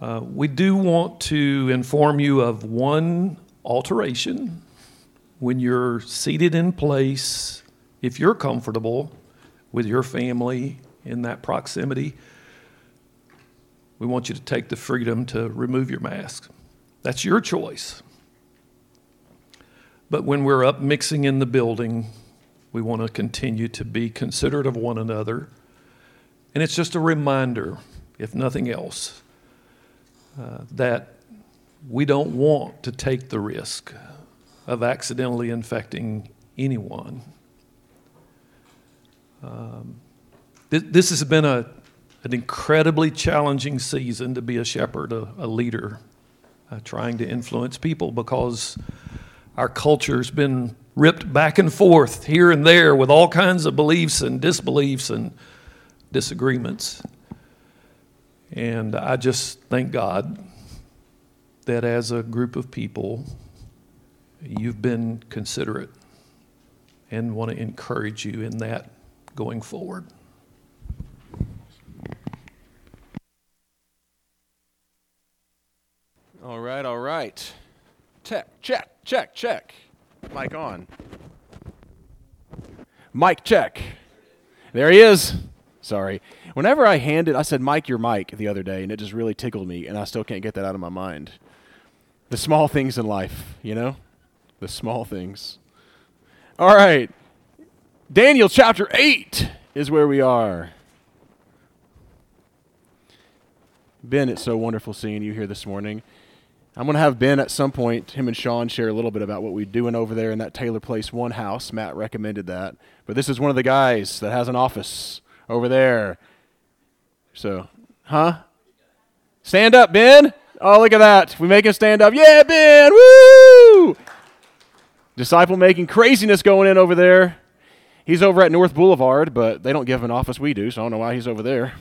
Uh, we do want to inform you of one alteration when you're seated in place, if you're comfortable with your family in that proximity, we want you to take the freedom to remove your mask. That's your choice. But when we're up mixing in the building, we want to continue to be considerate of one another. And it's just a reminder, if nothing else, uh, that we don't want to take the risk of accidentally infecting anyone. Um, th- this has been a, an incredibly challenging season to be a shepherd, a, a leader, uh, trying to influence people because our culture's been ripped back and forth here and there with all kinds of beliefs and disbeliefs and disagreements. And I just thank God that as a group of people, you've been considerate and want to encourage you in that going forward. All right, all right. Check, check, check, check. Mic on. Mic check. There he is. Sorry. Whenever I handed, I said, Mike, your mic the other day, and it just really tickled me, and I still can't get that out of my mind. The small things in life, you know? The small things. All right. Daniel chapter 8 is where we are. Ben, it's so wonderful seeing you here this morning. I'm going to have Ben at some point, him and Sean, share a little bit about what we're doing over there in that Taylor Place one house. Matt recommended that. But this is one of the guys that has an office over there. So, huh? Stand up, Ben. Oh, look at that. We make him stand up. Yeah, Ben. Woo! Disciple making craziness going in over there. He's over at North Boulevard, but they don't give him an office we do, so I don't know why he's over there.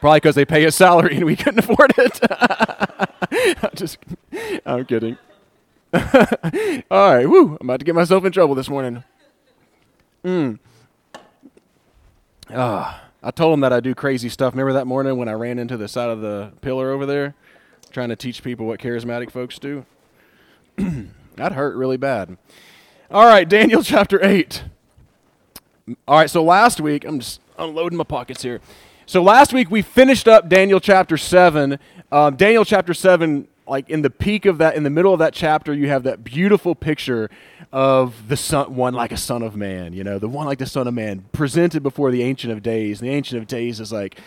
Probably because they pay his salary and we couldn't afford it. I'm just, I'm kidding. All right, woo! I'm about to get myself in trouble this morning. Mm. Ah, I told him that I do crazy stuff. Remember that morning when I ran into the side of the pillar over there, trying to teach people what charismatic folks do? that hurt really bad. All right, Daniel chapter 8. All right, so last week, I'm just unloading my pockets here. So last week we finished up Daniel chapter 7. Um, Daniel chapter 7, like in the peak of that, in the middle of that chapter, you have that beautiful picture of the son, one like a son of man, you know, the one like the son of man presented before the Ancient of Days. The Ancient of Days is like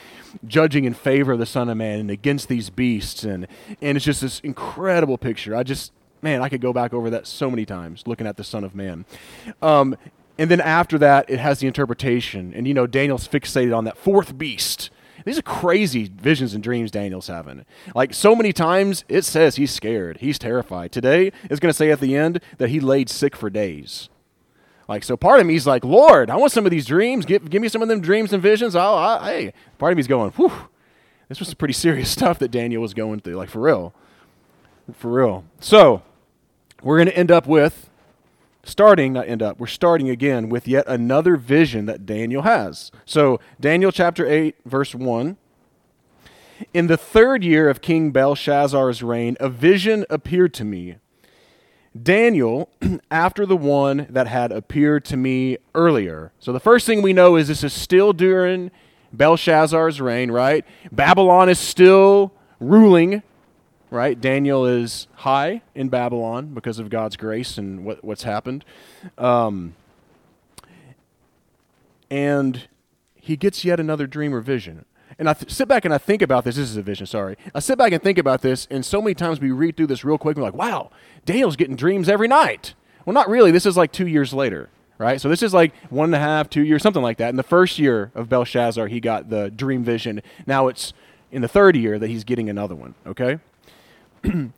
judging in favor of the Son of Man and against these beasts. And, and it's just this incredible picture. I just, man, I could go back over that so many times looking at the Son of Man. Um, and then after that, it has the interpretation. And, you know, Daniel's fixated on that fourth beast. These are crazy visions and dreams Daniel's having. Like, so many times, it says he's scared. He's terrified. Today, it's going to say at the end that he laid sick for days. Like, so part of me is like, Lord, I want some of these dreams. Give, give me some of them dreams and visions. I'll, I, hey. Part of me's going, whew, this was some pretty serious stuff that Daniel was going through. Like, for real. For real. So, we're going to end up with starting, not end up, we're starting again with yet another vision that Daniel has. So, Daniel chapter 8, verse 1. In the third year of King Belshazzar's reign, a vision appeared to me. Daniel, after the one that had appeared to me earlier. So, the first thing we know is this is still during Belshazzar's reign, right? Babylon is still ruling right? Daniel is high in Babylon because of God's grace and what, what's happened. Um, and he gets yet another dream or vision. And I th- sit back and I think about this. This is a vision, sorry. I sit back and think about this, and so many times we read through this real quick and we're like, wow, Daniel's getting dreams every night. Well, not really. This is like two years later, right? So this is like one and a half, two years, something like that. In the first year of Belshazzar, he got the dream vision. Now it's in the third year that he's getting another one, okay?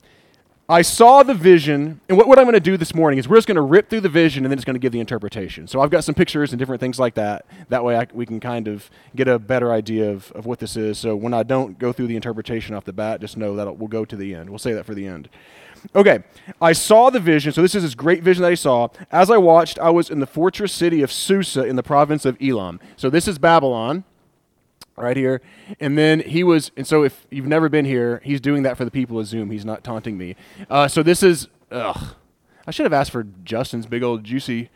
I saw the vision, and what, what I'm going to do this morning is we're just going to rip through the vision and then it's going to give the interpretation. So I've got some pictures and different things like that. That way I, we can kind of get a better idea of, of what this is. So when I don't go through the interpretation off the bat, just know that we'll go to the end. We'll say that for the end. Okay, I saw the vision. So this is this great vision that I saw. As I watched, I was in the fortress city of Susa in the province of Elam. So this is Babylon. Right here. And then he was, and so if you've never been here, he's doing that for the people of Zoom. He's not taunting me. Uh, so this is, ugh. I should have asked for Justin's big old juicy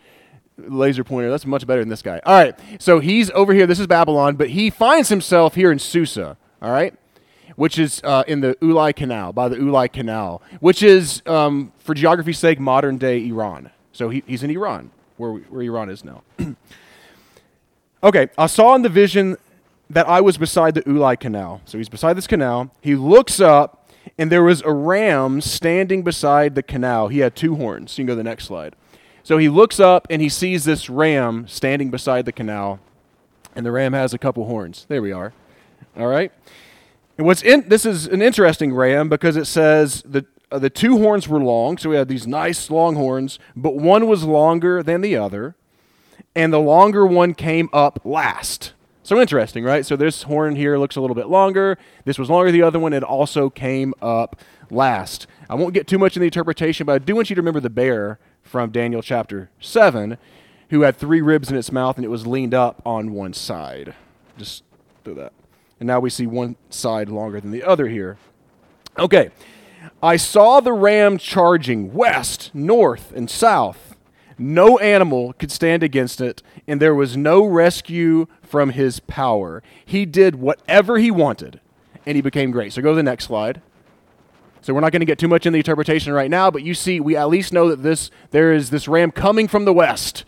laser pointer. That's much better than this guy. All right. So he's over here. This is Babylon, but he finds himself here in Susa. All right. Which is uh, in the Ulai Canal, by the Ulai Canal, which is, um, for geography's sake, modern day Iran. So he, he's in Iran, where, where Iran is now. okay. I saw in the vision that I was beside the Ulai Canal. So he's beside this canal. He looks up, and there was a ram standing beside the canal. He had two horns. You can go to the next slide. So he looks up and he sees this ram standing beside the canal, and the ram has a couple horns. There we are. All right. And what's in this is an interesting ram because it says the uh, the two horns were long, so we had these nice long horns, but one was longer than the other, and the longer one came up last. So interesting, right? So this horn here looks a little bit longer. This was longer. Than the other one, it also came up last. I won't get too much in the interpretation, but I do want you to remember the bear from Daniel chapter 7, who had three ribs in its mouth and it was leaned up on one side. Just do that. And now we see one side longer than the other here. Okay. I saw the ram charging west, north, and south no animal could stand against it, and there was no rescue from his power. He did whatever he wanted, and he became great. So go to the next slide. So we're not going to get too much in the interpretation right now, but you see, we at least know that this there is this ram coming from the west.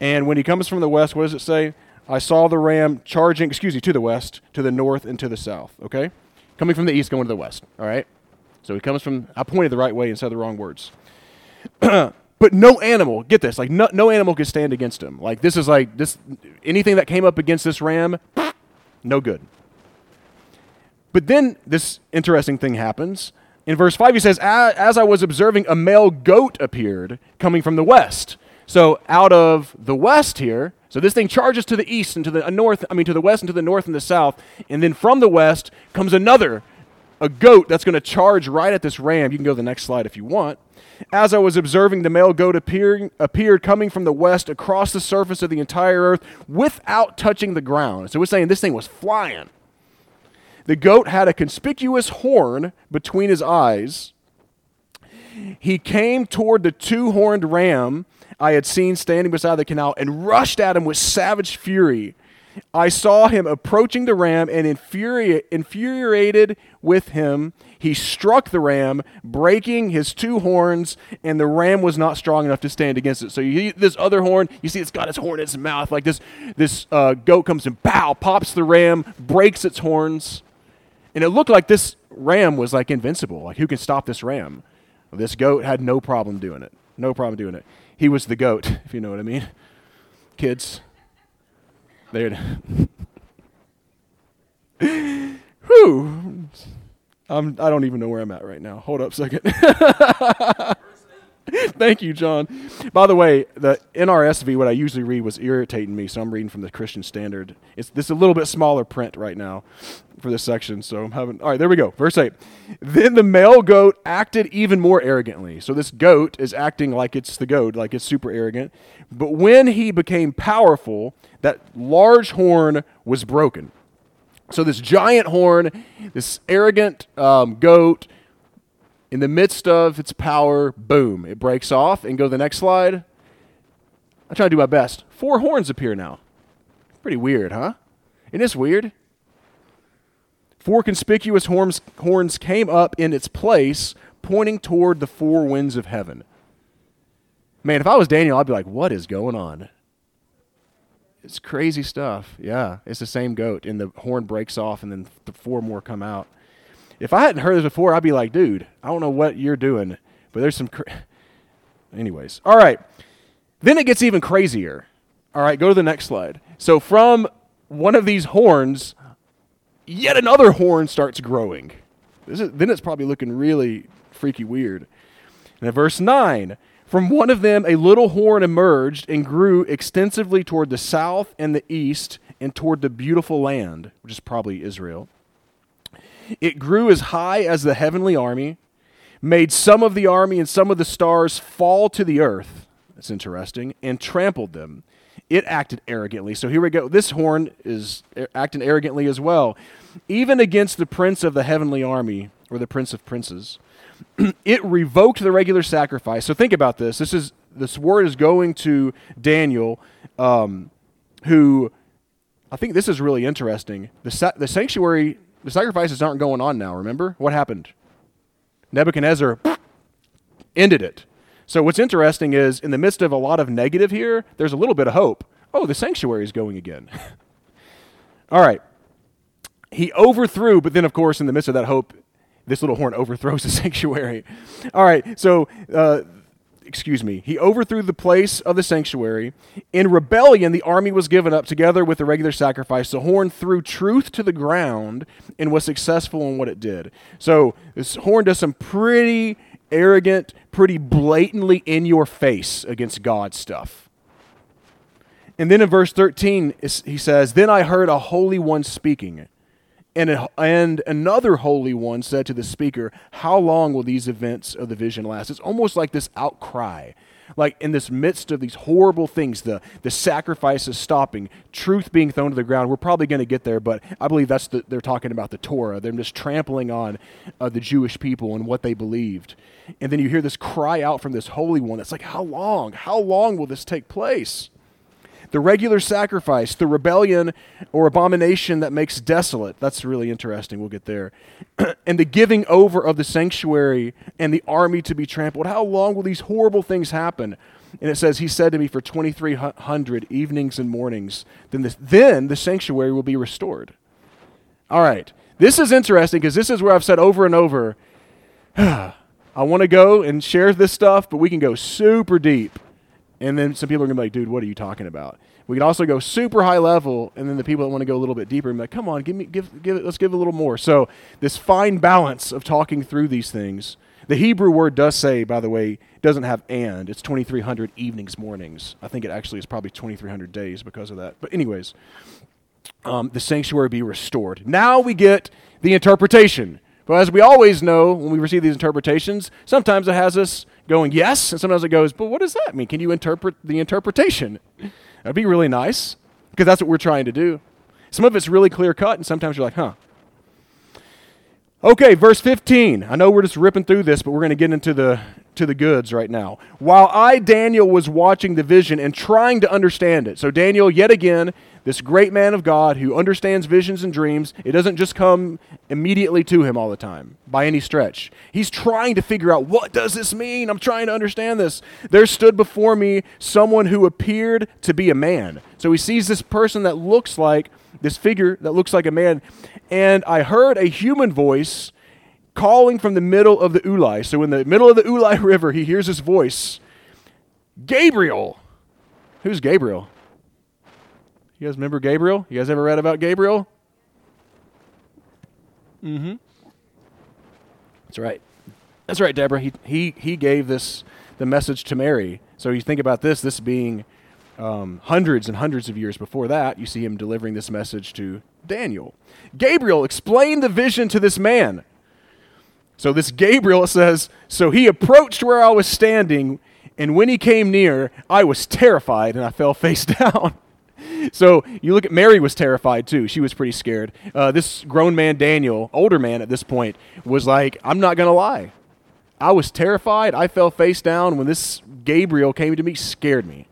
And when he comes from the west, what does it say? I saw the ram charging, excuse me, to the west, to the north, and to the south. Okay? Coming from the east, going to the west. All right? So he comes from, I pointed the right way and said the wrong words. But no animal, get this, like no, no animal could stand against him. Like this is like this anything that came up against this ram, no good. But then this interesting thing happens. In verse 5, he says, As I was observing, a male goat appeared coming from the west. So out of the west here, so this thing charges to the east and to the uh, north, I mean to the west and to the north and the south. And then from the west comes another, a goat that's going to charge right at this ram. You can go to the next slide if you want. As I was observing, the male goat appearing, appeared coming from the west across the surface of the entire earth without touching the ground. So we're saying this thing was flying. The goat had a conspicuous horn between his eyes. He came toward the two horned ram I had seen standing beside the canal and rushed at him with savage fury. I saw him approaching the ram and infuri- infuriated with him. He struck the ram, breaking his two horns, and the ram was not strong enough to stand against it. So you this other horn, you see it's got its horn in its mouth. Like this, this uh, goat comes and pow, pops the ram, breaks its horns. And it looked like this ram was like invincible. Like who can stop this ram? Well, this goat had no problem doing it. No problem doing it. He was the goat, if you know what I mean. Kids, there. Whew. I'm, I don't even know where I'm at right now. Hold up a second. Thank you, John. By the way, the NRSV, what I usually read, was irritating me, so I'm reading from the Christian Standard. It's this a little bit smaller print right now for this section, so I'm having. All right, there we go. Verse eight. Then the male goat acted even more arrogantly. So this goat is acting like it's the goat, like it's super arrogant. But when he became powerful, that large horn was broken. So this giant horn, this arrogant um, goat, in the midst of its power, boom, it breaks off. And go to the next slide. I try to do my best. Four horns appear now. Pretty weird, huh? Isn't this weird? Four conspicuous horns, horns came up in its place, pointing toward the four winds of heaven. Man, if I was Daniel, I'd be like, what is going on? It's crazy stuff. Yeah, it's the same goat, and the horn breaks off, and then the four more come out. If I hadn't heard this before, I'd be like, dude, I don't know what you're doing, but there's some. Anyways, all right. Then it gets even crazier. All right, go to the next slide. So from one of these horns, yet another horn starts growing. Is, then it's probably looking really freaky weird. And at verse 9, from one of them, a little horn emerged and grew extensively toward the south and the east and toward the beautiful land, which is probably Israel. It grew as high as the heavenly army, made some of the army and some of the stars fall to the earth. That's interesting, and trampled them. it acted arrogantly. So here we go. This horn is acting arrogantly as well, even against the prince of the heavenly army or the prince of princes. it revoked the regular sacrifice. So think about this. This is this word is going to Daniel, um, who I think this is really interesting. The sa- the sanctuary, the sacrifices aren't going on now. Remember what happened? Nebuchadnezzar ended it. So what's interesting is in the midst of a lot of negative here, there's a little bit of hope. Oh, the sanctuary is going again. All right. He overthrew, but then of course in the midst of that hope, this little horn overthrows the sanctuary. All right. So uh, excuse me, he overthrew the place of the sanctuary. In rebellion, the army was given up together with the regular sacrifice. The horn threw truth to the ground and was successful in what it did. So this horn does some pretty arrogant, pretty blatantly in your face against God stuff. And then in verse 13, he says, Then I heard a holy one speaking. And, a, and another holy one said to the speaker, How long will these events of the vision last? It's almost like this outcry. Like in this midst of these horrible things, the, the sacrifices stopping, truth being thrown to the ground. We're probably going to get there, but I believe that's the, they're talking about the Torah. They're just trampling on uh, the Jewish people and what they believed. And then you hear this cry out from this holy one. It's like, How long? How long will this take place? The regular sacrifice, the rebellion or abomination that makes desolate. That's really interesting. We'll get there. and the giving over of the sanctuary and the army to be trampled. How long will these horrible things happen? And it says, He said to me, For 2,300 evenings and mornings, then, this, then the sanctuary will be restored. All right. This is interesting because this is where I've said over and over I want to go and share this stuff, but we can go super deep and then some people are going to be like, dude, what are you talking about? We can also go super high level, and then the people that want to go a little bit deeper and be like, come on, give me, give, give it, let's give it a little more. So this fine balance of talking through these things. The Hebrew word does say, by the way, doesn't have and. It's 2,300 evenings, mornings. I think it actually is probably 2,300 days because of that. But anyways, um, the sanctuary be restored. Now we get the interpretation. But as we always know, when we receive these interpretations, sometimes it has us going yes, and sometimes it goes, but what does that mean? Can you interpret the interpretation? That'd be really nice because that's what we're trying to do. Some of it's really clear cut, and sometimes you're like, huh. Okay, verse 15. I know we're just ripping through this, but we're going to get into the to the goods right now. While I, Daniel, was watching the vision and trying to understand it. So, Daniel, yet again, this great man of God who understands visions and dreams, it doesn't just come immediately to him all the time by any stretch. He's trying to figure out what does this mean? I'm trying to understand this. There stood before me someone who appeared to be a man. So he sees this person that looks like this figure that looks like a man, and I heard a human voice calling from the middle of the Ulai. So in the middle of the Ulai River, he hears this voice Gabriel. Who's Gabriel? You guys remember Gabriel? You guys ever read about Gabriel? Mm hmm. That's right. That's right, Deborah. He, he, he gave this the message to Mary. So you think about this, this being um, hundreds and hundreds of years before that, you see him delivering this message to Daniel. Gabriel explained the vision to this man. So this Gabriel says, So he approached where I was standing, and when he came near, I was terrified and I fell face down. So you look at Mary was terrified too. She was pretty scared. Uh, this grown man, Daniel, older man at this point, was like, I'm not going to lie. I was terrified. I fell face down when this Gabriel came to me, scared me.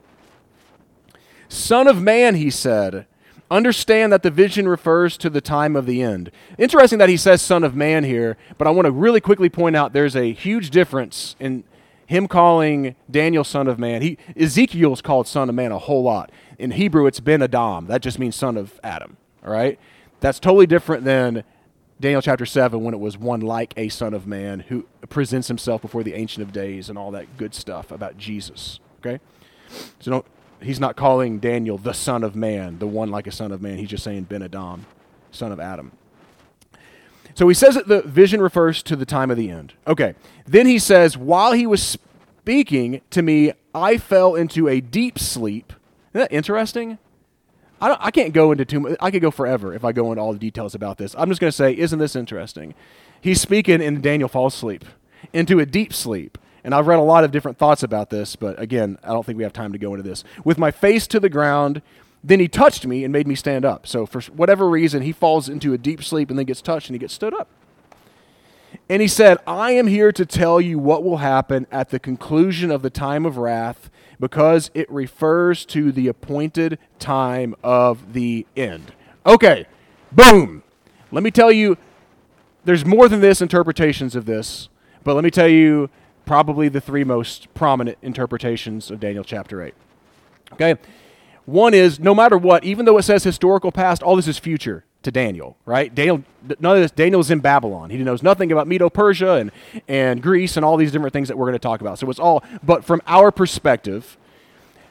Son of man, he said, understand that the vision refers to the time of the end. Interesting that he says Son of Man here, but I want to really quickly point out there's a huge difference in him calling Daniel Son of Man. He, Ezekiel's called Son of Man a whole lot. In Hebrew, it's Ben Adam. That just means son of Adam. All right? That's totally different than Daniel chapter 7 when it was one like a Son of Man who presents himself before the Ancient of Days and all that good stuff about Jesus. Okay? So don't he's not calling Daniel the son of man, the one like a son of man. He's just saying Ben Adam, son of Adam. So he says that the vision refers to the time of the end. Okay. Then he says, while he was speaking to me, I fell into a deep sleep. Isn't that interesting? I, I can't go into too much. I could go forever if I go into all the details about this. I'm just going to say, isn't this interesting? He's speaking, and Daniel falls asleep into a deep sleep. and I've read a lot of different thoughts about this, but again, I don't think we have time to go into this. With my face to the ground, then he touched me and made me stand up. So, for whatever reason, he falls into a deep sleep and then gets touched and he gets stood up. And he said, I am here to tell you what will happen at the conclusion of the time of wrath because it refers to the appointed time of the end. Okay, boom. Let me tell you, there's more than this interpretations of this, but let me tell you probably the three most prominent interpretations of Daniel chapter 8. Okay? One is no matter what, even though it says historical past, all this is future to Daniel, right? Daniel, none of this. Daniel's in Babylon. He knows nothing about Medo-Persia and and Greece and all these different things that we're going to talk about. So it's all. But from our perspective,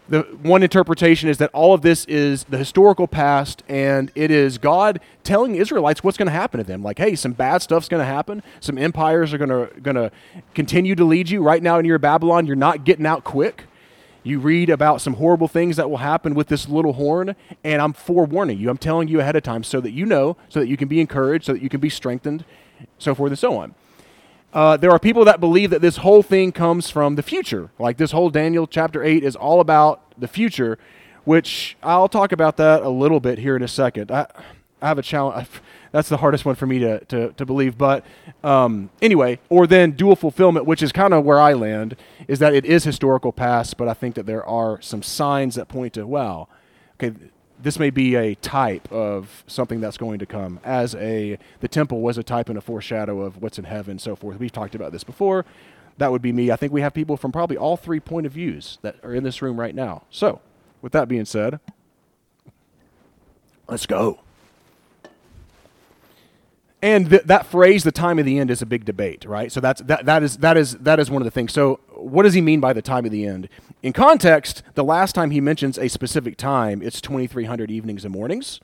the one interpretation is that all of this is the historical past, and it is God telling Israelites what's going to happen to them. Like, hey, some bad stuff's going to happen. Some empires are going to going to continue to lead you. Right now in your Babylon, you're not getting out quick. You read about some horrible things that will happen with this little horn, and I'm forewarning you. I'm telling you ahead of time so that you know, so that you can be encouraged, so that you can be strengthened, so forth and so on. Uh, there are people that believe that this whole thing comes from the future. Like this whole Daniel chapter 8 is all about the future, which I'll talk about that a little bit here in a second. I, I have a challenge. That's the hardest one for me to, to, to believe. But um, anyway, or then dual fulfillment, which is kind of where I land, is that it is historical past, but I think that there are some signs that point to, wow, okay, this may be a type of something that's going to come. As a the temple was a type and a foreshadow of what's in heaven so forth. We've talked about this before. That would be me. I think we have people from probably all three point of views that are in this room right now. So with that being said let's go and th- that phrase the time of the end is a big debate right? So that's that, that is that is that is one of the things. So what does he mean by the time of the end? In context the last time he mentions a specific time it's 2300 evenings and mornings.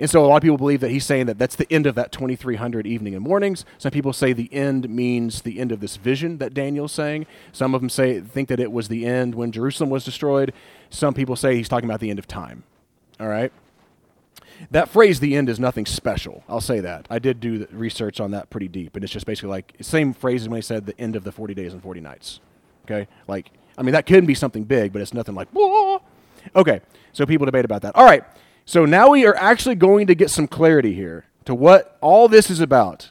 And so a lot of people believe that he's saying that that's the end of that 2300 evening and mornings. Some people say the end means the end of this vision that daniel's saying. Some of them say think that it was the end when jerusalem was destroyed. Some people say he's talking about the end of time. All right that phrase the end is nothing special. I'll say that. I did do research on that pretty deep and it's just basically like same phrase as when he said the end of the 40 days and 40 nights. Okay? Like i mean that could be something big but it's nothing like Whoa! okay so people debate about that. All right so now we are actually going to get some clarity here to what all this is about.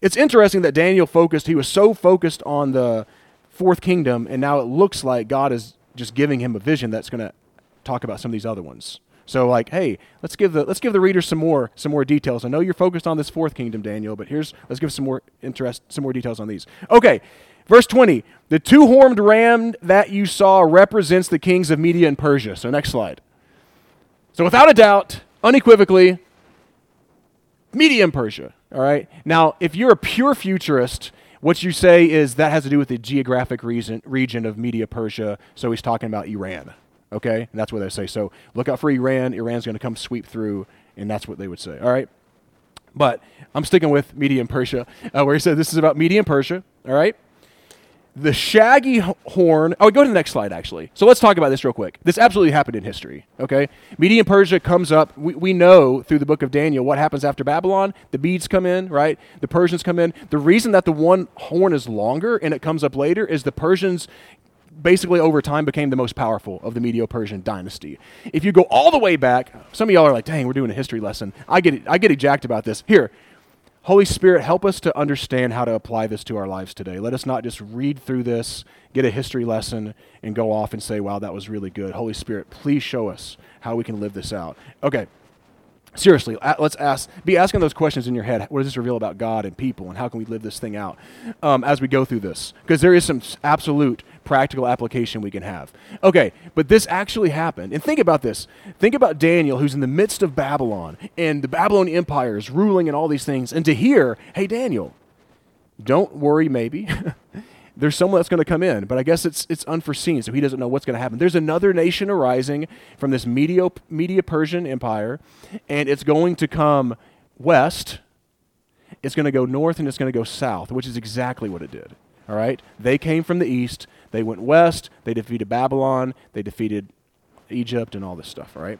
It's interesting that daniel focused he was so focused on the fourth kingdom and now it looks like god is just giving him a vision that's going to talk about some of these other ones so like, hey, let's give the let's give the reader some more some more details. I know you're focused on this fourth kingdom, Daniel, but here's let's give some more interest some more details on these. Okay. Verse 20, the two horned ram that you saw represents the kings of Media and Persia. So, next slide. So, without a doubt, unequivocally, Media and Persia. All right. Now, if you're a pure futurist, what you say is that has to do with the geographic reason, region of Media Persia. So, he's talking about Iran. Okay? And that's what they say. So look out for Iran. Iran's going to come sweep through, and that's what they would say. All right? But I'm sticking with Media and Persia, uh, where he said this is about Media and Persia. All right? The shaggy horn. Oh, go to the next slide, actually. So let's talk about this real quick. This absolutely happened in history, okay? Media and Persia comes up. We, we know through the book of Daniel what happens after Babylon. The Medes come in, right? The Persians come in. The reason that the one horn is longer and it comes up later is the Persians basically over time became the most powerful of the Medo-Persian dynasty. If you go all the way back, some of y'all are like, "Dang, we're doing a history lesson." I get I get ejected about this. Here, Holy Spirit, help us to understand how to apply this to our lives today. Let us not just read through this, get a history lesson, and go off and say, "Wow, that was really good." Holy Spirit, please show us how we can live this out. Okay. Seriously, let's ask, be asking those questions in your head. What does this reveal about God and people, and how can we live this thing out um, as we go through this? Because there is some absolute practical application we can have. Okay, but this actually happened. And think about this. Think about Daniel, who's in the midst of Babylon, and the Babylonian Empire is ruling and all these things. And to hear, hey, Daniel, don't worry, maybe. There's someone that's going to come in, but I guess it's, it's unforeseen, so he doesn't know what's going to happen. There's another nation arising from this Media, Media Persian Empire, and it's going to come west, it's going to go north, and it's going to go south, which is exactly what it did. All right? They came from the east. They went west. They defeated Babylon. They defeated Egypt and all this stuff. All right?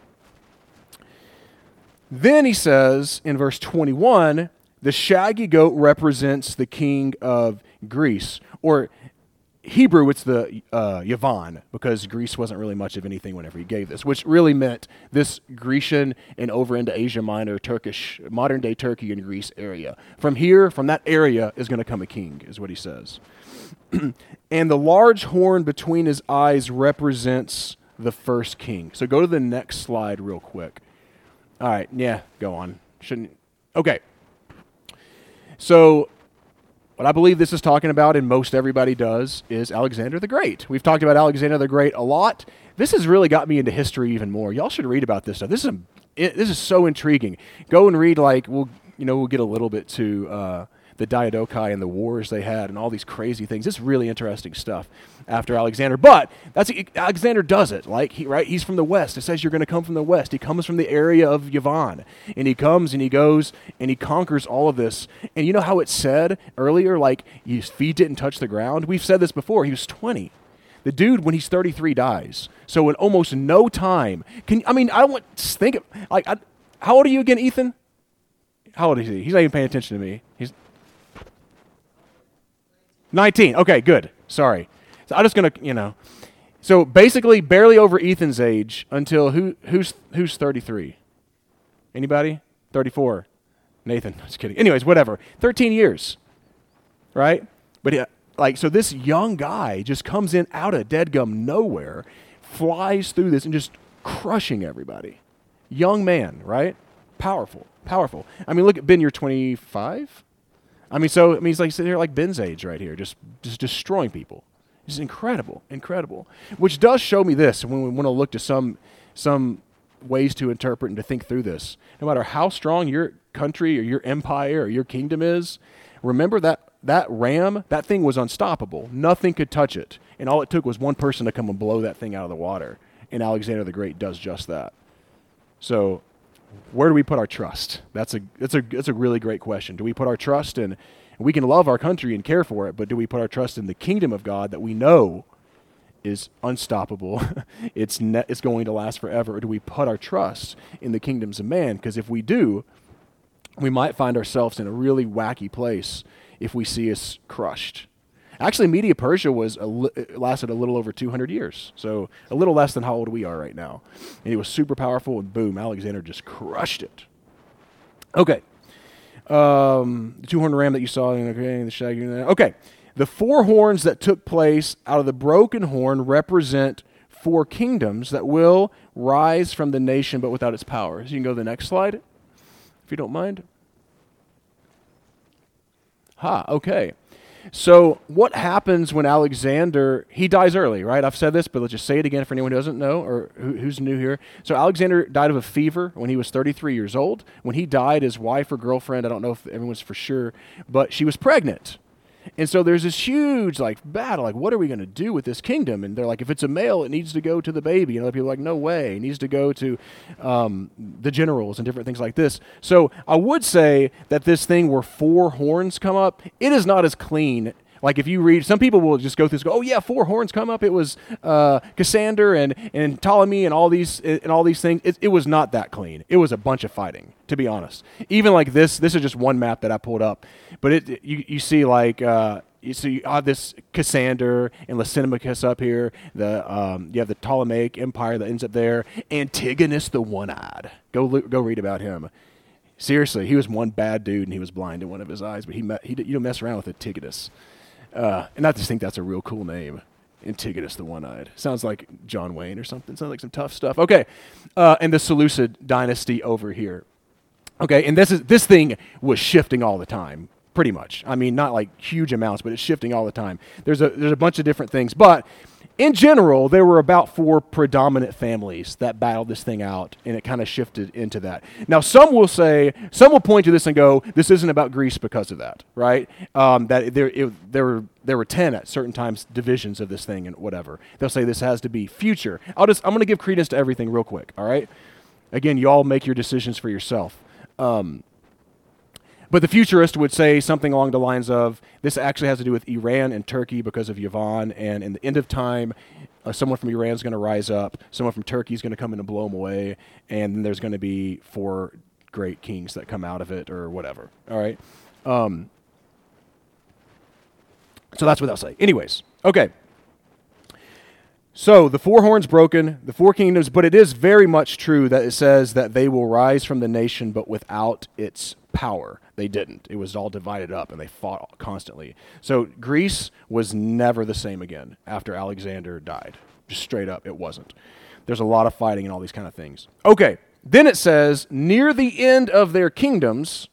Then he says in verse 21 the shaggy goat represents the king of Greece. Or Hebrew, it's the uh, Yavon because Greece wasn't really much of anything whenever he gave this, which really meant this Grecian and over into Asia Minor, Turkish, modern day Turkey and Greece area. From here, from that area, is going to come a king, is what he says. and the large horn between his eyes represents the first king. So go to the next slide real quick. All right, yeah, go on. Shouldn't. Okay. So what I believe this is talking about, and most everybody does, is Alexander the Great. We've talked about Alexander the Great a lot. This has really got me into history even more. Y'all should read about this stuff. This is a, it, this is so intriguing. Go and read like we'll you know we'll get a little bit to uh, the Diadochi and the wars they had and all these crazy things. It's really interesting stuff after Alexander. But that's Alexander does it. Like he right, he's from the west. It says you're going to come from the west. He comes from the area of Yavon, and he comes and he goes and he conquers all of this. And you know how it said earlier, like his feet didn't touch the ground. We've said this before. He was 20. The dude, when he's 33, dies. So in almost no time, can I mean I don't want think of, like I, how old are you again, Ethan? How old is he? He's not even paying attention to me. He's 19. Okay, good. Sorry. So I'm just going to, you know. So basically, barely over Ethan's age until who, who's, who's 33? Anybody? 34. Nathan. Just kidding. Anyways, whatever. 13 years. Right? But uh, like, so this young guy just comes in out of dead gum nowhere, flies through this and just crushing everybody. Young man, right? Powerful. Powerful. I mean, look at Ben, you're 25? I mean, so I mean, he's like sitting here like Ben's age right here, just just destroying people. It's incredible, incredible. Which does show me this when we want to look to some some ways to interpret and to think through this. No matter how strong your country or your empire or your kingdom is, remember that that ram, that thing was unstoppable. Nothing could touch it. And all it took was one person to come and blow that thing out of the water. And Alexander the Great does just that. So where do we put our trust? That's a that's a that's a really great question. Do we put our trust in we can love our country and care for it, but do we put our trust in the kingdom of God that we know is unstoppable? it's ne- it's going to last forever, or do we put our trust in the kingdoms of man? Because if we do, we might find ourselves in a really wacky place if we see us crushed. Actually, Media Persia was a li- lasted a little over 200 years, so a little less than how old we are right now. And he was super powerful, and boom, Alexander just crushed it. Okay, um, the two horn ram that you saw, okay, the shaggy. Okay, the four horns that took place out of the broken horn represent four kingdoms that will rise from the nation, but without its powers. You can go to the next slide, if you don't mind. Ha, okay. So, what happens when Alexander he dies early, right? I've said this, but let's just say it again for anyone who doesn't know or who, who's new here. So, Alexander died of a fever when he was 33 years old. When he died, his wife or girlfriend, I don't know if everyone's for sure, but she was pregnant. And so there's this huge like battle, like what are we going to do with this kingdom? And they're like, if it's a male, it needs to go to the baby. And other people are like, no way, it needs to go to um, the generals and different things like this. So I would say that this thing where four horns come up, it is not as clean like if you read, some people will just go through this, go, oh yeah, four horns come up. It was uh, Cassander and, and Ptolemy and all these and all these things. It, it was not that clean. It was a bunch of fighting, to be honest. Even like this, this is just one map that I pulled up, but it you you see like. Uh, you see you have this Cassander and Lysimachus up here. The um, you have the Ptolemaic Empire that ends up there. Antigonus the One-Eyed. Go go read about him. Seriously, he was one bad dude and he was blind in one of his eyes, but he met, he you don't mess around with Antigonus. Uh, and I just think that's a real cool name. Antigonus the One Eyed. Sounds like John Wayne or something. Sounds like some tough stuff. Okay. Uh, and the Seleucid dynasty over here. Okay. And this is this thing was shifting all the time, pretty much. I mean, not like huge amounts, but it's shifting all the time. There's a there's a bunch of different things. But in general, there were about four predominant families that battled this thing out, and it kind of shifted into that. Now, some will say, some will point to this and go, "This isn't about Greece because of that, right? Um, that there, it, there were there were ten at certain times divisions of this thing and whatever. They'll say this has to be future. I'll just I'm going to give credence to everything real quick. All right. Again, you all make your decisions for yourself. Um, but the futurist would say something along the lines of this actually has to do with Iran and Turkey because of Yavon, and in the end of time, uh, someone from Iran is going to rise up, someone from Turkey is going to come in and blow them away, and then there's going to be four great kings that come out of it or whatever. All right. Um, so that's what they'll say. Anyways, Okay. So the four horns broken, the four kingdoms, but it is very much true that it says that they will rise from the nation, but without its power. They didn't. It was all divided up, and they fought constantly. So Greece was never the same again after Alexander died. Just straight up, it wasn't. There's a lot of fighting and all these kind of things. Okay. Then it says, near the end of their kingdoms,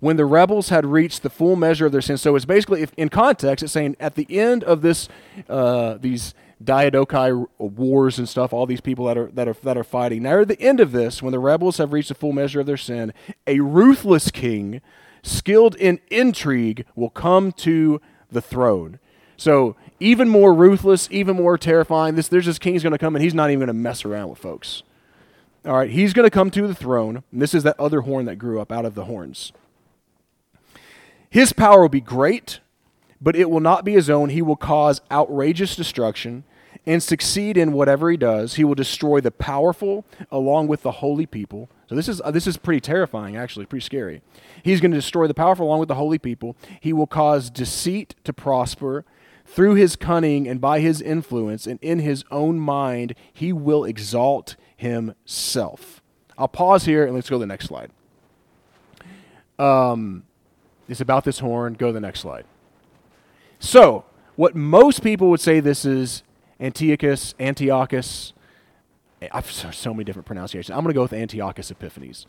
when the rebels had reached the full measure of their sins. So it's basically, in context, it's saying at the end of this, uh, these Diadochi wars and stuff, all these people that are, that, are, that are fighting. Now, at the end of this, when the rebels have reached the full measure of their sin, a ruthless king, skilled in intrigue, will come to the throne. So, even more ruthless, even more terrifying. This, there's this king's going to come, and he's not even going to mess around with folks. All right, he's going to come to the throne. And this is that other horn that grew up out of the horns. His power will be great, but it will not be his own. He will cause outrageous destruction and succeed in whatever he does. He will destroy the powerful along with the holy people. So this is uh, this is pretty terrifying actually, pretty scary. He's going to destroy the powerful along with the holy people. He will cause deceit to prosper through his cunning and by his influence and in his own mind he will exalt himself. I'll pause here and let's go to the next slide. Um it's about this horn. Go to the next slide. So, what most people would say this is Antiochus, Antiochus. I've so, so many different pronunciations. I'm going to go with Antiochus Epiphanes.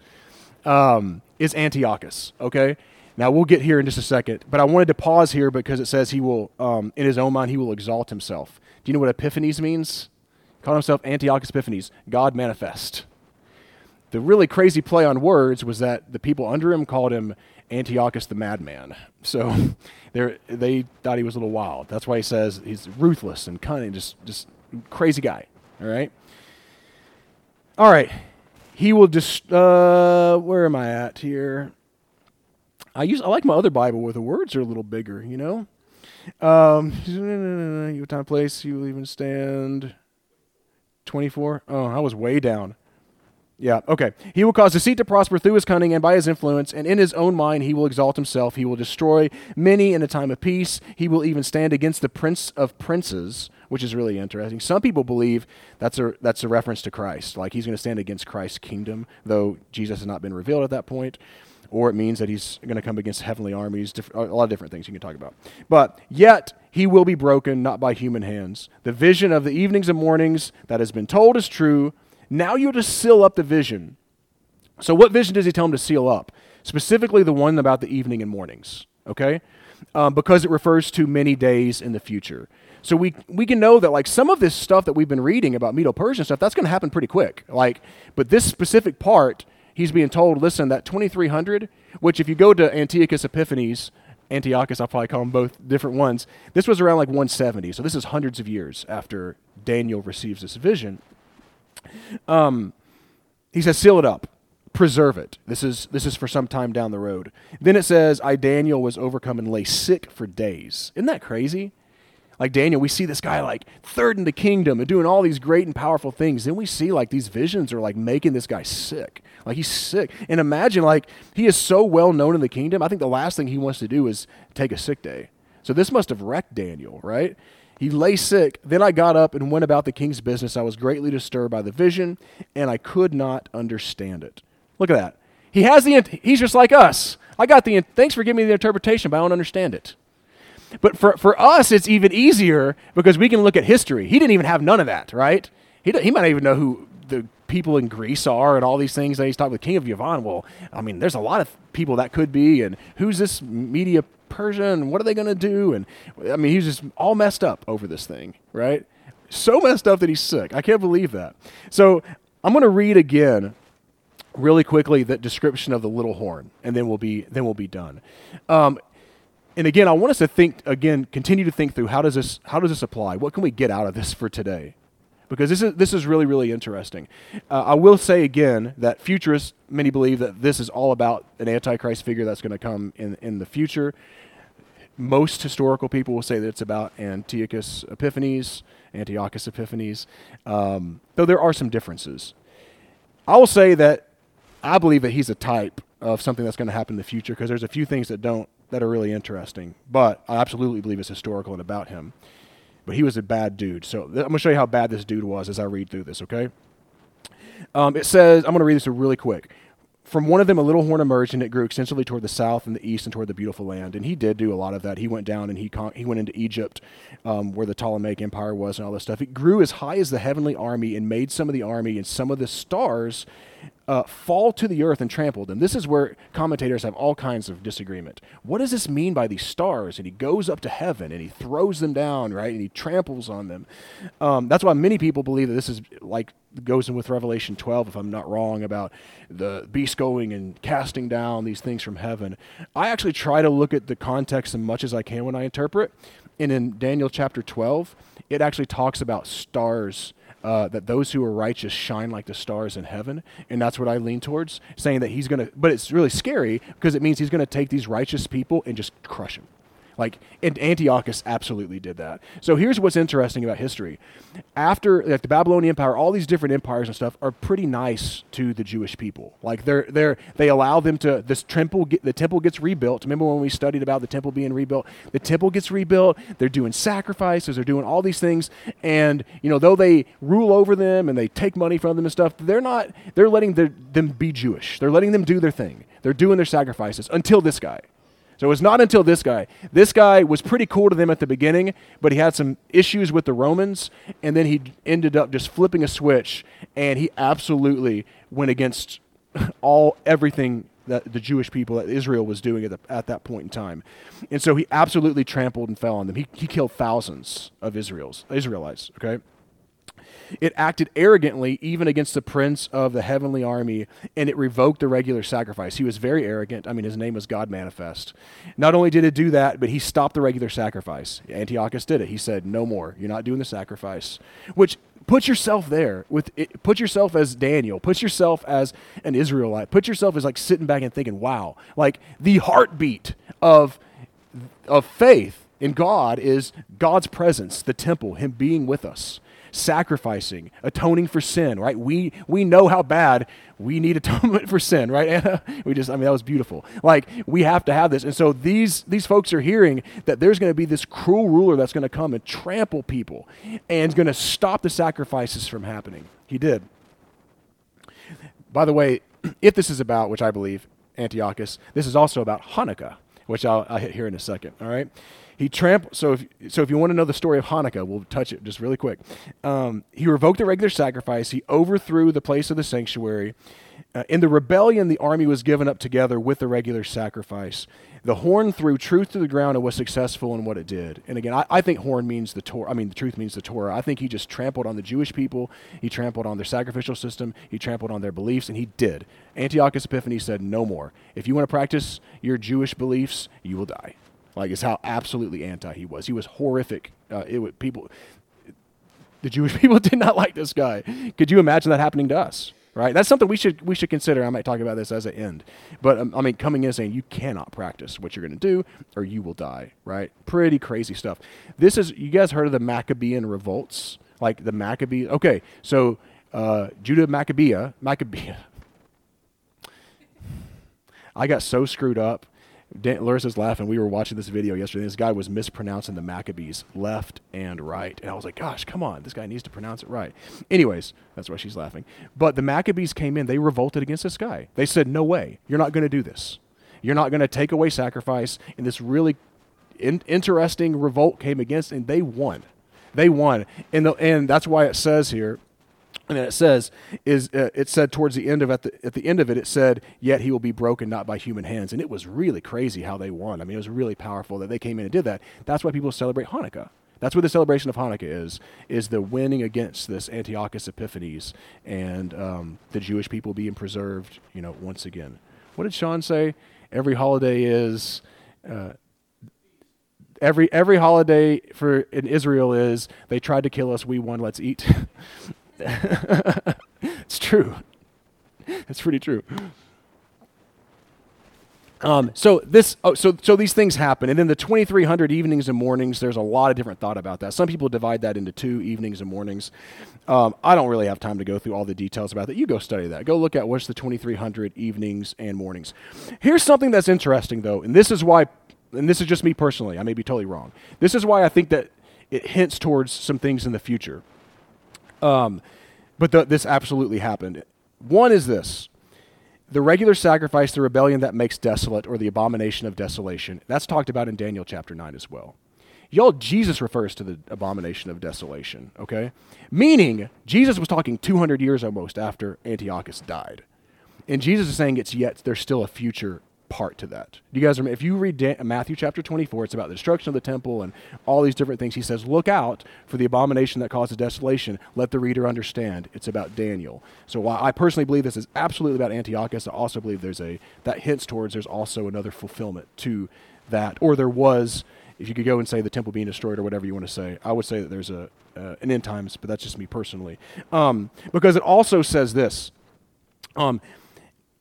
Um, is Antiochus, okay? Now, we'll get here in just a second, but I wanted to pause here because it says he will, um, in his own mind, he will exalt himself. Do you know what Epiphanes means? He Called himself Antiochus Epiphanes, God manifest. The really crazy play on words was that the people under him called him Antiochus the madman. So they thought he was a little wild. That's why he says he's ruthless and cunning, just just crazy guy. All right. All right. He will just. Uh, where am I at here? I use I like my other Bible where the words are a little bigger. You know. Um, you time place you will even stand. Twenty four. Oh, I was way down. Yeah, okay. He will cause deceit to prosper through his cunning and by his influence, and in his own mind he will exalt himself. He will destroy many in a time of peace. He will even stand against the prince of princes, which is really interesting. Some people believe that's a that's a reference to Christ, like he's going to stand against Christ's kingdom, though Jesus has not been revealed at that point. Or it means that he's going to come against heavenly armies, a lot of different things you can talk about. But yet he will be broken, not by human hands. The vision of the evenings and mornings that has been told is true now you're to seal up the vision. So, what vision does he tell him to seal up? Specifically, the one about the evening and mornings, okay? Um, because it refers to many days in the future. So we we can know that like some of this stuff that we've been reading about Medo-Persian stuff, that's going to happen pretty quick. Like, but this specific part, he's being told, listen, that 2300, which if you go to Antiochus Epiphanes, Antiochus, I'll probably call them both different ones. This was around like 170, so this is hundreds of years after Daniel receives this vision. Um, he says, seal it up, preserve it. This is this is for some time down the road. Then it says, I Daniel was overcome and lay sick for days. Isn't that crazy? Like Daniel, we see this guy like third in the kingdom and doing all these great and powerful things. Then we see like these visions are like making this guy sick. Like he's sick. And imagine like he is so well known in the kingdom. I think the last thing he wants to do is take a sick day. So this must have wrecked Daniel, right? He lay sick. Then I got up and went about the king's business. I was greatly disturbed by the vision, and I could not understand it. Look at that. He has the. He's just like us. I got the. Thanks for giving me the interpretation, but I don't understand it. But for, for us, it's even easier because we can look at history. He didn't even have none of that, right? He, he might not even know who the people in Greece are and all these things. And he's talking with King of Yavin. Well, I mean, there's a lot of people that could be, and who's this media Persia and what are they going to do? And I mean, he's just all messed up over this thing, right? So messed up that he's sick. I can't believe that. So I'm going to read again really quickly the description of the little horn, and then we'll be then we'll be done. Um, and again, I want us to think again, continue to think through how does this how does this apply? What can we get out of this for today? Because this is this is really really interesting. Uh, I will say again that futurists many believe that this is all about an antichrist figure that's going to come in in the future. Most historical people will say that it's about Antiochus Epiphanes, Antiochus Epiphanes, um, though there are some differences. I will say that I believe that he's a type of something that's going to happen in the future because there's a few things that don't that are really interesting, but I absolutely believe it's historical and about him. But he was a bad dude. So I'm going to show you how bad this dude was as I read through this, okay? Um, it says, I'm going to read this really quick. From one of them, a little horn emerged, and it grew extensively toward the south and the east and toward the beautiful land. And he did do a lot of that. He went down and he con- he went into Egypt, um, where the Ptolemaic Empire was, and all this stuff. It grew as high as the heavenly army, and made some of the army and some of the stars uh, fall to the earth and trample them. This is where commentators have all kinds of disagreement. What does this mean by these stars? And he goes up to heaven and he throws them down, right? And he tramples on them. Um, that's why many people believe that this is like goes in with Revelation 12, if I'm not wrong, about the beast going and casting down these things from heaven. I actually try to look at the context as much as I can when I interpret. And in Daniel chapter 12, it actually talks about stars uh, that those who are righteous shine like the stars in heaven. And that's what I lean towards, saying that he's going to, but it's really scary because it means he's going to take these righteous people and just crush them. Like, and Antiochus absolutely did that. So here's what's interesting about history. After like the Babylonian Empire, all these different empires and stuff are pretty nice to the Jewish people. Like they're they're they allow them to this temple the temple gets rebuilt. Remember when we studied about the temple being rebuilt? The temple gets rebuilt. They're doing sacrifices. They're doing all these things, and you know though they rule over them and they take money from them and stuff, they're not. They're letting them be Jewish. They're letting them do their thing. They're doing their sacrifices until this guy. So it was not until this guy. This guy was pretty cool to them at the beginning, but he had some issues with the Romans, and then he ended up just flipping a switch, and he absolutely went against all everything that the Jewish people that Israel was doing at, the, at that point in time. And so he absolutely trampled and fell on them. He, he killed thousands of Israel's, Israelites, okay? It acted arrogantly even against the prince of the heavenly army, and it revoked the regular sacrifice. He was very arrogant. I mean, his name was God Manifest. Not only did it do that, but he stopped the regular sacrifice. Antiochus did it. He said, "No more. You're not doing the sacrifice." Which put yourself there with it, put yourself as Daniel, put yourself as an Israelite, put yourself as like sitting back and thinking, "Wow!" Like the heartbeat of of faith in God is God's presence, the temple, Him being with us sacrificing, atoning for sin, right? We we know how bad we need atonement for sin, right, Anna? We just I mean that was beautiful. Like we have to have this. And so these these folks are hearing that there's going to be this cruel ruler that's going to come and trample people and is going to stop the sacrifices from happening. He did. By the way, if this is about, which I believe, Antiochus, this is also about Hanukkah, which I'll, I'll hit here in a second. All right. He trampled. So if so, if you want to know the story of Hanukkah, we'll touch it just really quick. Um, he revoked the regular sacrifice. He overthrew the place of the sanctuary. Uh, in the rebellion, the army was given up together with the regular sacrifice. The horn threw truth to the ground and was successful in what it did. And again, I, I think horn means the Torah. I mean, the truth means the Torah. I think he just trampled on the Jewish people. He trampled on their sacrificial system. He trampled on their beliefs, and he did. Antiochus Epiphanes said, "No more. If you want to practice your Jewish beliefs, you will die." Like, is how absolutely anti he was. He was horrific. Uh, it would people. The Jewish people did not like this guy. Could you imagine that happening to us? Right. That's something we should we should consider. I might talk about this as an end, but um, I mean, coming in saying you cannot practice what you're going to do, or you will die. Right. Pretty crazy stuff. This is you guys heard of the Maccabean revolts? Like the Maccabees. Okay, so uh, Judah Maccabea, Maccabea. I got so screwed up Dan, Larissa's laughing. We were watching this video yesterday. This guy was mispronouncing the Maccabees left and right. And I was like, gosh, come on. This guy needs to pronounce it right. Anyways, that's why she's laughing. But the Maccabees came in. They revolted against this guy. They said, no way. You're not going to do this. You're not going to take away sacrifice. And this really in- interesting revolt came against, and they won. They won. And, the, and that's why it says here and then it says is uh, it said towards the end of at the at the end of it it said yet he will be broken not by human hands. And it was really crazy how they won. I mean it was really powerful that they came in and did that. That's why people celebrate hanukkah. That's what the celebration of hanukkah is is the winning against this antiochus epiphanes and um, the jewish people being preserved you know once again. What did sean say? Every holiday is uh, every every holiday for in Israel is they tried to kill us, we won, let's eat. it's true. That's pretty true. Um, so this, oh, so so these things happen, and then the 2,300 evenings and mornings. There's a lot of different thought about that. Some people divide that into two evenings and mornings. Um, I don't really have time to go through all the details about that. You go study that. Go look at what's the 2,300 evenings and mornings. Here's something that's interesting, though, and this is why and this is just me personally, I may be totally wrong. This is why I think that it hints towards some things in the future. Um, but this absolutely happened. One is this the regular sacrifice, the rebellion that makes desolate, or the abomination of desolation. That's talked about in Daniel chapter 9 as well. Y'all, Jesus refers to the abomination of desolation, okay? Meaning, Jesus was talking 200 years almost after Antiochus died. And Jesus is saying it's yet, there's still a future part to that. You guys remember? If you read Dan- Matthew chapter 24, it's about the destruction of the temple and all these different things. He says, Look out for the abomination that causes desolation. Let the reader understand. It's about Daniel. So while I personally believe this is absolutely about Antiochus, I also believe there's a, that hints towards there's also another fulfillment to that. Or there was, if you could go and say the temple being destroyed or whatever you want to say, I would say that there's a, uh, an end times, but that's just me personally. Um, because it also says this. Um,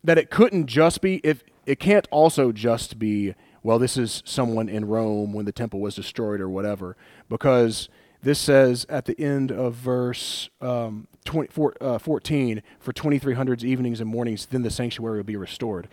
that it couldn't just be if it can't also just be, well, this is someone in Rome when the temple was destroyed or whatever, because this says at the end of verse um, 20, four, uh, 14, for 2300s evenings and mornings, then the sanctuary will be restored.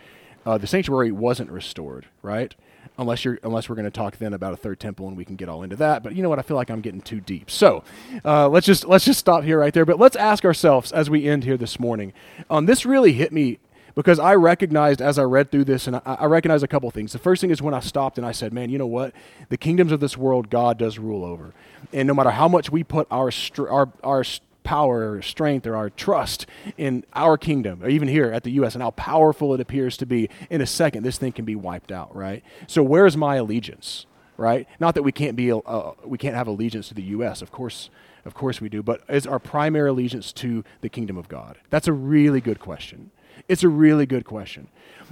Uh, the sanctuary wasn't restored, right? Unless you're, unless we're going to talk then about a third temple, and we can get all into that. But you know what? I feel like I'm getting too deep. So uh, let's just let's just stop here right there. But let's ask ourselves as we end here this morning. Um, this really hit me because I recognized as I read through this, and I, I recognized a couple things. The first thing is when I stopped and I said, "Man, you know what? The kingdoms of this world, God does rule over, and no matter how much we put our str- our our power or strength or our trust in our kingdom, or even here at the U.S., and how powerful it appears to be, in a second, this thing can be wiped out, right? So, where's my allegiance, right? Not that we can't be, uh, we can't have allegiance to the U.S., of course, of course we do, but is our primary allegiance to the kingdom of God? That's a really good question. It's a really good question.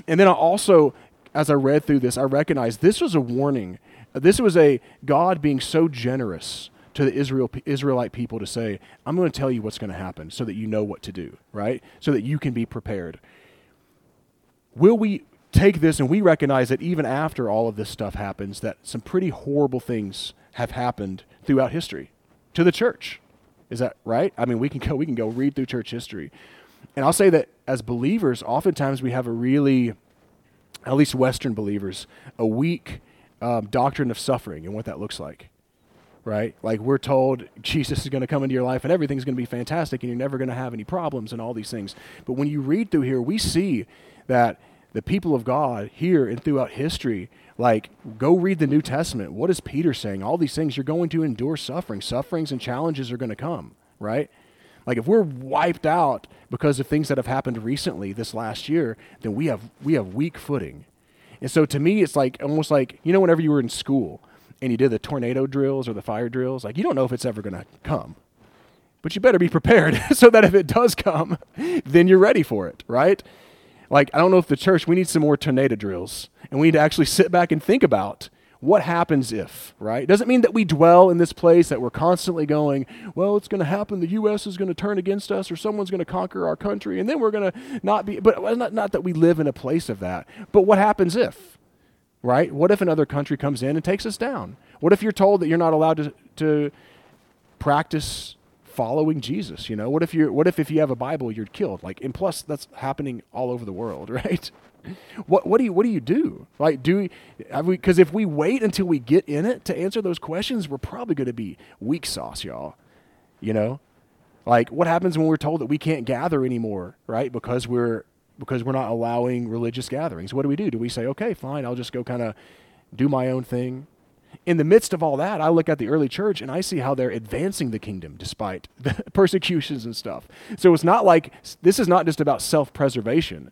And then I also, as I read through this, I recognized this was a warning. This was a God being so generous to the Israel, Israelite people to say, I'm going to tell you what's going to happen so that you know what to do, right? So that you can be prepared. Will we take this and we recognize that even after all of this stuff happens, that some pretty horrible things have happened throughout history to the church? Is that right? I mean, we can go we can go read through church history. And I'll say that as believers, oftentimes we have a really, at least Western believers, a weak um, doctrine of suffering and what that looks like. Right? Like we're told Jesus is going to come into your life and everything's going to be fantastic and you're never going to have any problems and all these things. But when you read through here, we see that the people of God here and throughout history, like go read the New Testament. What is Peter saying? All these things, you're going to endure suffering. Sufferings and challenges are going to come, right? Like if we're wiped out because of things that have happened recently this last year, then we have we have weak footing. And so to me it's like almost like you know whenever you were in school and you did the tornado drills or the fire drills, like you don't know if it's ever going to come. But you better be prepared so that if it does come, then you're ready for it, right? Like I don't know if the church we need some more tornado drills and we need to actually sit back and think about what happens if, right? It doesn't mean that we dwell in this place, that we're constantly going, well, it's going to happen. The U.S. is going to turn against us, or someone's going to conquer our country, and then we're going to not be, but not, not that we live in a place of that. But what happens if, right? What if another country comes in and takes us down? What if you're told that you're not allowed to, to practice following Jesus. You know, what if you what if if you have a Bible, you're killed? Like, and plus that's happening all over the world, right? What what do you what do you do? Like do we because if we wait until we get in it to answer those questions, we're probably going to be weak sauce, y'all. You know, like what happens when we're told that we can't gather anymore, right? Because we're because we're not allowing religious gatherings. What do we do? Do we say, okay, fine, I'll just go kind of do my own thing? In the midst of all that, I look at the early church and I see how they're advancing the kingdom despite the persecutions and stuff. So it's not like this is not just about self preservation.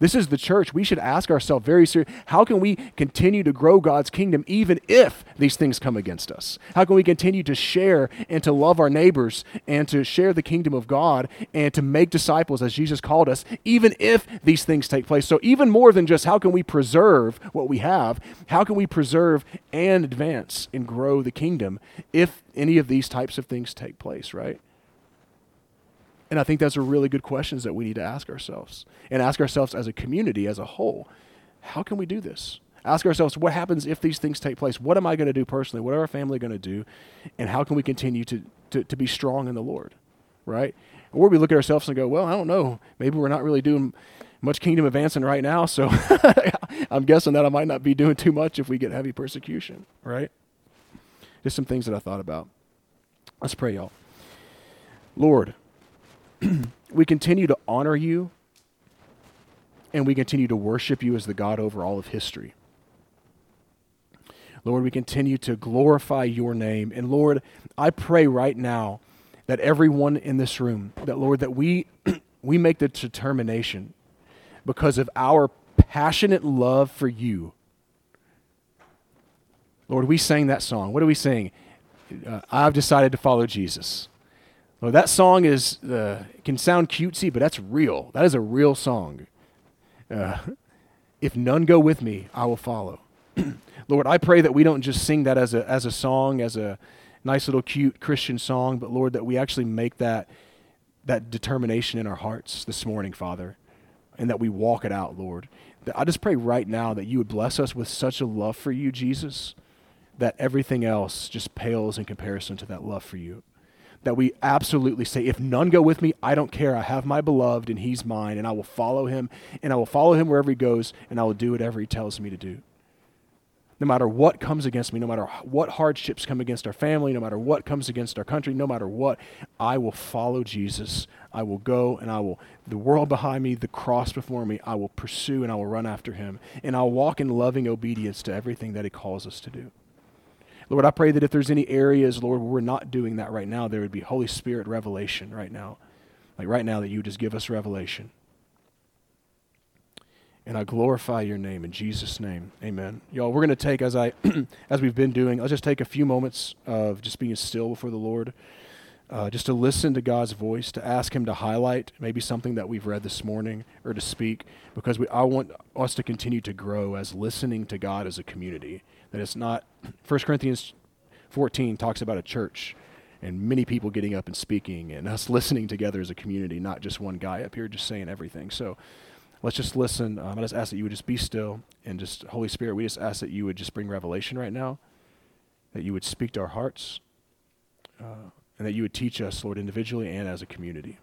This is the church. We should ask ourselves very seriously how can we continue to grow God's kingdom even if these things come against us? How can we continue to share and to love our neighbors and to share the kingdom of God and to make disciples as Jesus called us, even if these things take place? So, even more than just how can we preserve what we have, how can we preserve and advance and grow the kingdom if any of these types of things take place, right? And I think those are really good questions that we need to ask ourselves and ask ourselves as a community, as a whole. How can we do this? Ask ourselves, what happens if these things take place? What am I going to do personally? What are our family going to do? And how can we continue to, to, to be strong in the Lord? Right? Or we look at ourselves and go, well, I don't know. Maybe we're not really doing much kingdom advancing right now. So I'm guessing that I might not be doing too much if we get heavy persecution, right? Just some things that I thought about. Let's pray, y'all. Lord, we continue to honor you and we continue to worship you as the God over all of history. Lord, we continue to glorify your name. And Lord, I pray right now that everyone in this room, that Lord, that we we make the determination because of our passionate love for you. Lord, we sang that song. What are we saying? Uh, I've decided to follow Jesus. Lord, that song is uh, can sound cutesy, but that's real. That is a real song. Uh, if none go with me, I will follow. Lord, I pray that we don't just sing that as a as a song, as a nice little cute Christian song, but Lord, that we actually make that that determination in our hearts this morning, Father, and that we walk it out, Lord. I just pray right now that you would bless us with such a love for you, Jesus, that everything else just pales in comparison to that love for you. That we absolutely say, if none go with me, I don't care. I have my beloved and he's mine, and I will follow him, and I will follow him wherever he goes, and I will do whatever he tells me to do no matter what comes against me, no matter what hardships come against our family, no matter what comes against our country, no matter what, I will follow Jesus. I will go and I will, the world behind me, the cross before me, I will pursue and I will run after him. And I'll walk in loving obedience to everything that he calls us to do. Lord, I pray that if there's any areas, Lord, where we're not doing that right now, there would be Holy Spirit revelation right now. Like right now, that you just give us revelation. And I glorify your name in Jesus' name. Amen. Y'all, we're going to take, as, I, as we've been doing, I'll just take a few moments of just being still before the Lord, uh, just to listen to God's voice, to ask Him to highlight maybe something that we've read this morning or to speak, because we, I want us to continue to grow as listening to God as a community. That it's not, 1 Corinthians 14 talks about a church and many people getting up and speaking and us listening together as a community, not just one guy up here just saying everything. So, let's just listen. Um, I just ask that you would just be still and just, Holy Spirit, we just ask that you would just bring revelation right now, that you would speak to our hearts, uh, and that you would teach us, Lord, individually and as a community.